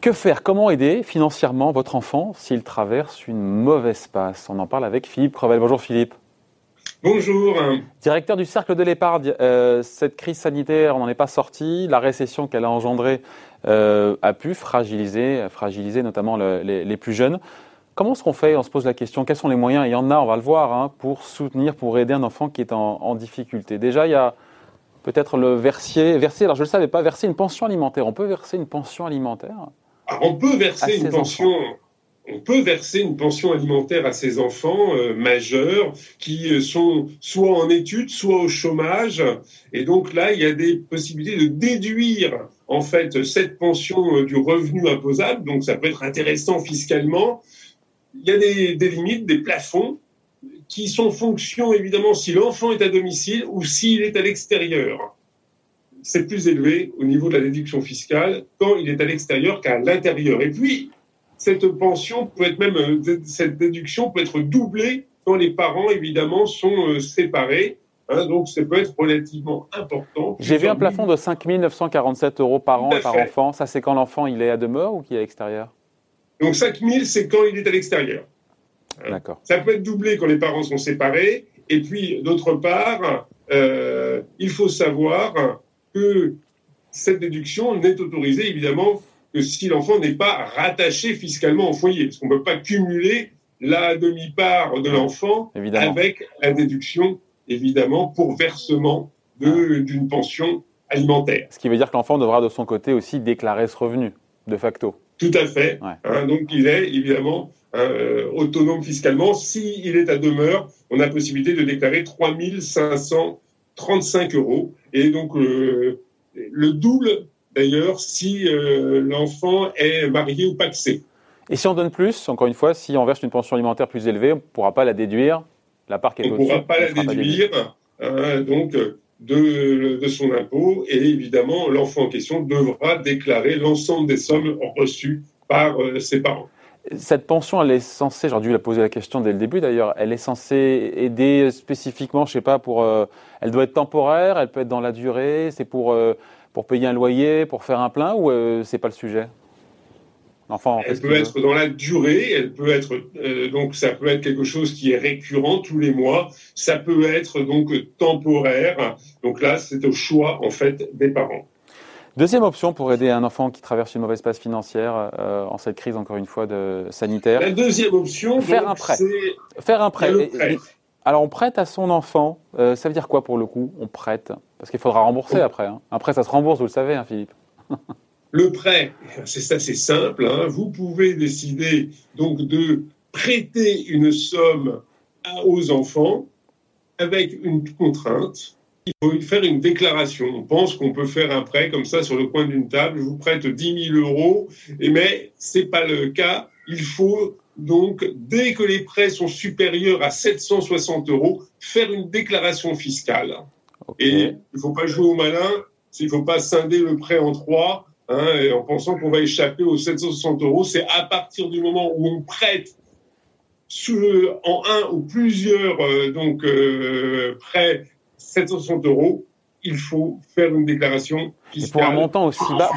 Que faire Comment aider financièrement votre enfant s'il traverse une mauvaise passe? On en parle avec Philippe Crevel. Bonjour Philippe. Bonjour. Directeur du Cercle de l'épargne, euh, cette crise sanitaire, on n'en est pas sorti. La récession qu'elle a engendrée euh, a pu fragiliser, fragiliser notamment les, plus jeunes. Comment est-ce qu'on fait On se pose la question, quels sont les moyens Il y en a, on va le voir, hein, pour soutenir, pour aider un enfant qui est en, difficulté. Déjà, il y a peut-être le versier, verser, alors je ne le savais pas, verser une pension alimentaire. On peut verser une pension alimentaire on peut verser une pension. On peut verser une pension alimentaire à ces enfants euh, majeurs qui euh, sont soit en études, soit au chômage. Et donc là, il y a des possibilités de déduire en fait cette pension euh, du revenu imposable. Donc ça peut être intéressant fiscalement. Il y a des, des limites, des plafonds qui sont fonction évidemment si l'enfant est à domicile ou s'il est à l'extérieur c'est plus élevé au niveau de la déduction fiscale quand il est à l'extérieur qu'à l'intérieur. Et puis, cette pension peut être même, cette déduction peut être doublée quand les parents, évidemment, sont euh, séparés. Hein, donc, ça peut être relativement important. J'ai vu un plafond de 5 947 euros par an et par enfant. Ça, c'est quand l'enfant il est à demeure ou qui est à l'extérieur? Donc, 5 000, c'est quand il est à l'extérieur. Hein. D'accord. Ça peut être doublé quand les parents sont séparés. Et puis, d'autre part, euh, il faut savoir que cette déduction n'est autorisée évidemment que si l'enfant n'est pas rattaché fiscalement au foyer, parce qu'on ne peut pas cumuler la demi-part de l'enfant avec la déduction évidemment pour versement d'une pension alimentaire. Ce qui veut dire que l'enfant devra de son côté aussi déclarer ce revenu, de facto. Tout à fait. Hein, donc il est évidemment euh, autonome fiscalement. S'il est à demeure, on a possibilité de déclarer 3535 euros. Et donc, euh, le double, d'ailleurs, si euh, l'enfant est marié ou paxé. Et si on donne plus, encore une fois, si on verse une pension alimentaire plus élevée, on ne pourra pas la déduire, la part qui est On ne pourra pas la déduire, hein, donc, de, son impôt. Et évidemment, l'enfant en question devra déclarer l'ensemble des sommes reçues par euh, ses parents. Cette pension, elle est censée, j'aurais dû la poser la question dès le début d'ailleurs, elle est censée aider spécifiquement, je sais pas, pour, euh, elle doit être temporaire, elle peut être dans la durée, c'est pour, euh, pour payer un loyer, pour faire un plein ou euh, c'est pas le sujet? Enfin, elle peut être dans la durée, elle peut être donc ça peut être quelque chose qui est récurrent tous les mois, ça peut être donc temporaire. Donc là, c'est au choix en fait des parents. Deuxième option pour aider un enfant qui traverse une mauvaise passe financière euh, en cette crise, encore une fois, de, sanitaire. La deuxième option, faire un prêt. Faire un prêt. alors on prête à son enfant. Euh, ça veut dire quoi pour le coup On prête? Parce qu'il faudra rembourser oh. après. Hein. Un prêt, ça se rembourse, vous le savez, hein, Philippe. le prêt, c'est ça, c'est simple. Hein. Vous pouvez décider donc de prêter une somme aux enfants avec une contrainte il faut faire une déclaration. On pense qu'on peut faire un prêt comme ça sur le coin d'une table. Je vous prête 10 000 euros, mais c'est pas le cas. Il faut donc, dès que les prêts sont supérieurs à 760 euros, faire une déclaration fiscale. Et il ne faut pas jouer au malin. Il ne faut pas scinder le prêt en trois hein, en pensant qu'on va échapper aux 760 euros. C'est à partir du moment où on prête en un ou plusieurs euh, donc euh, prêts 760 euros, il faut faire une déclaration fiscale. pour un montant aussi bas,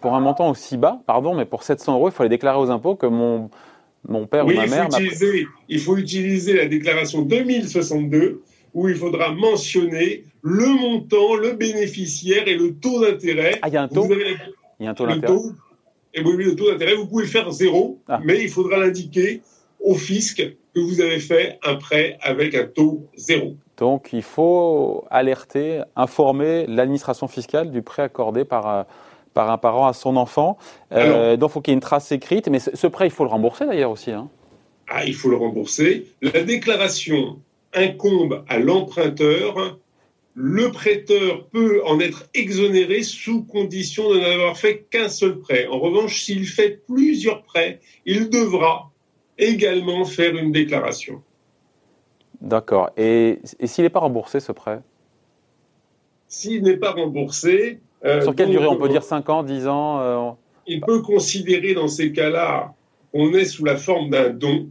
pour un montant aussi bas, pardon, mais pour 700 euros, il faut les déclarer aux impôts que mon, mon père ou ma mère. Faut utiliser, il faut utiliser la déclaration 2062 où il faudra mentionner le montant, le bénéficiaire et le taux d'intérêt. Ah, il y a un taux. Il y a un taux d'intérêt. Et oui, le taux d'intérêt, vous pouvez faire zéro, ah. mais il faudra l'indiquer au fisc que vous avez fait un prêt avec un taux zéro. Donc il faut alerter, informer l'administration fiscale du prêt accordé par, euh, par un parent à son enfant. Euh, donc il faut qu'il y ait une trace écrite, mais ce prêt, il faut le rembourser d'ailleurs aussi. Hein. Ah, il faut le rembourser. La déclaration incombe à l'emprunteur. Le prêteur peut en être exonéré sous condition de n'avoir fait qu'un seul prêt. En revanche, s'il fait plusieurs prêts, il devra également faire une déclaration. D'accord. Et, s'il n'est pas remboursé, ce prêt? S'il n'est pas remboursé... Euh, Sur quelle durée? On peut dire 5 ans, 10 ans euh, Il peut considérer dans ces cas-là qu'on est sous la forme d'un don.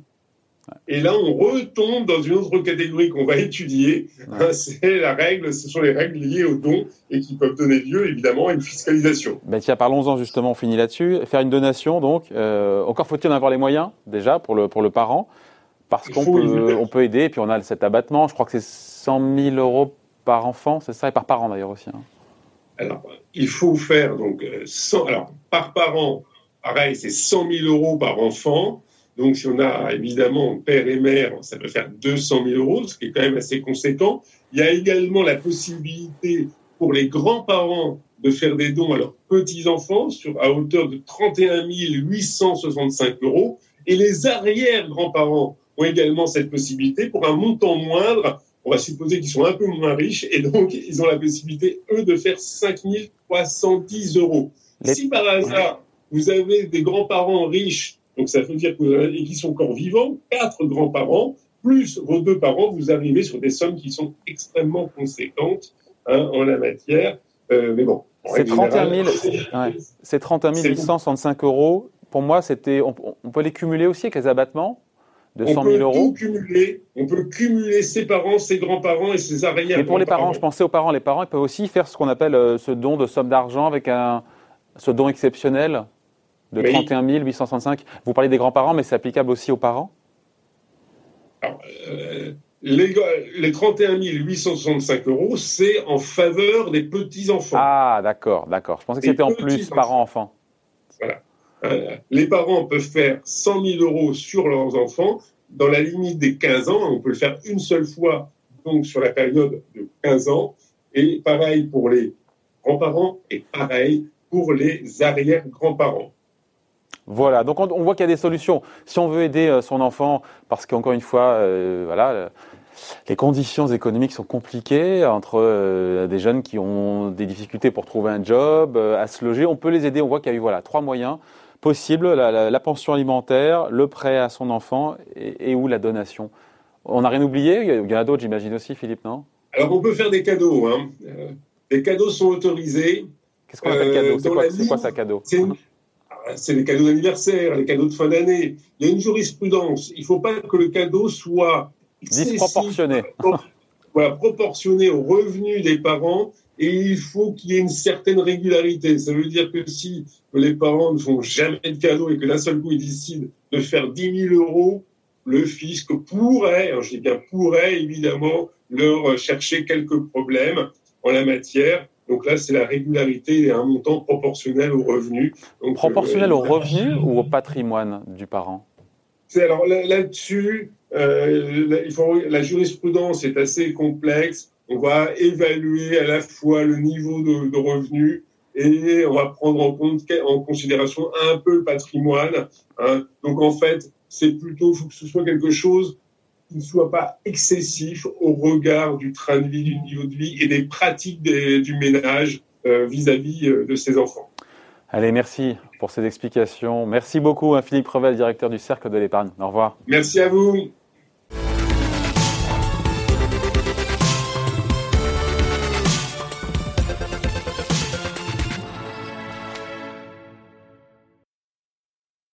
Et là, on retombe dans une autre catégorie qu'on va étudier. C'est la règle, ce sont les règles liées aux dons et qui peuvent donner lieu évidemment à une fiscalisation. Ben tiens, parlons-en justement, on finit là-dessus. Faire une donation, donc, euh, encore faut-il en avoir les moyens déjà pour le, pour le parent parce qu'on peut, on peut aider, et puis on a cet abattement, je crois que c'est 100 000 euros par enfant, c'est ça, et par parent d'ailleurs aussi. Hein. Alors, il faut faire donc 100, alors par parent, pareil, c'est 100 000 euros par enfant. Donc, si on a évidemment père et mère, ça peut faire 200 000 euros, ce qui est quand même assez conséquent. Il y a également la possibilité pour les grands-parents de faire des dons à leurs petits-enfants à hauteur de 31 865 euros. Et les arrière-grands-parents ont également cette possibilité pour un montant moindre. On va supposer qu'ils sont un peu moins riches et donc ils ont la possibilité, eux, de faire 5 310 euros. Si par hasard, vous avez des grands-parents riches donc ça veut dire que et qui sont encore vivants, quatre grands-parents plus vos deux parents, vous arrivez sur des sommes qui sont extrêmement conséquentes hein, en la matière. Euh, mais bon. C'est 31 c'est 31 865 euros. Pour moi, c'était, on, peut les cumuler aussi avec les abattements de 100 000 euros. On peut cumuler. On peut cumuler ses parents, ses grands-parents et ses arrière. Mais pour les parents, je pensais aux parents. Les parents, ils peuvent aussi faire ce qu'on appelle euh, ce don de somme d'argent avec un, ce don exceptionnel de 31 865. Vous parlez des grands-parents, mais c'est applicable aussi aux parents? Euh, les, les, 31 865 euros, c'est en faveur des petits-enfants. Ah, d'accord, d'accord. Je pensais que c'était en plus parents-enfants. Voilà. Euh, les parents peuvent faire 100 000 euros sur leurs enfants dans la limite des 15 ans. On peut le faire une seule fois, donc sur la période de 15 ans. Et pareil pour les grands-parents et pareil pour les arrière-grands-parents. Voilà, donc on, voit qu'il y a des solutions. Si on veut aider euh, son enfant, parce qu'encore une fois, euh, voilà, les conditions économiques sont compliquées entre euh, des jeunes qui ont des difficultés pour trouver un job, à se loger, on peut les aider. On voit qu'il y a eu voilà trois moyens possibles la, pension alimentaire, le prêt à son enfant et, ou la donation. On n'a rien oublié Il y en a d'autres, j'imagine aussi, Philippe, non? Alors on peut faire des cadeaux. Hein. les cadeaux sont autorisés. Qu'est-ce qu'on appelle cadeau? C'est quoi, quoi ça cadeau? C'est les cadeaux d'anniversaire, les cadeaux de fin d'année. Il y a une jurisprudence. Il ne faut pas que le cadeau soit disproportionné. voilà, proportionné aux revenus des parents et il faut qu'il y ait une certaine régularité. Ça veut dire que si les parents ne font jamais de cadeau et que d'un seul coup ils décident de faire 10 000 euros, le fisc pourrait, je dis bien pourrait évidemment, leur chercher quelques problèmes en la matière. Donc là, c'est la régularité et un montant proportionnel au revenu. proportionnel au euh, revenu ou au patrimoine du parent? Alors là-dessus, euh, la jurisprudence est assez complexe. On va évaluer à la fois le niveau de, de revenu et on va prendre en compte en considération un peu le patrimoine. Hein. Donc en fait, c'est plutôt faut que ce soit quelque chose qui ne soit pas excessif au regard du train de vie, du niveau de vie et des pratiques du ménage euh, vis-à-vis euh, de ses enfants. Allez, merci pour ces explications. Merci beaucoup, hein, Philippe Revel, directeur du Cercle de l'épargne. Au revoir. Merci à vous.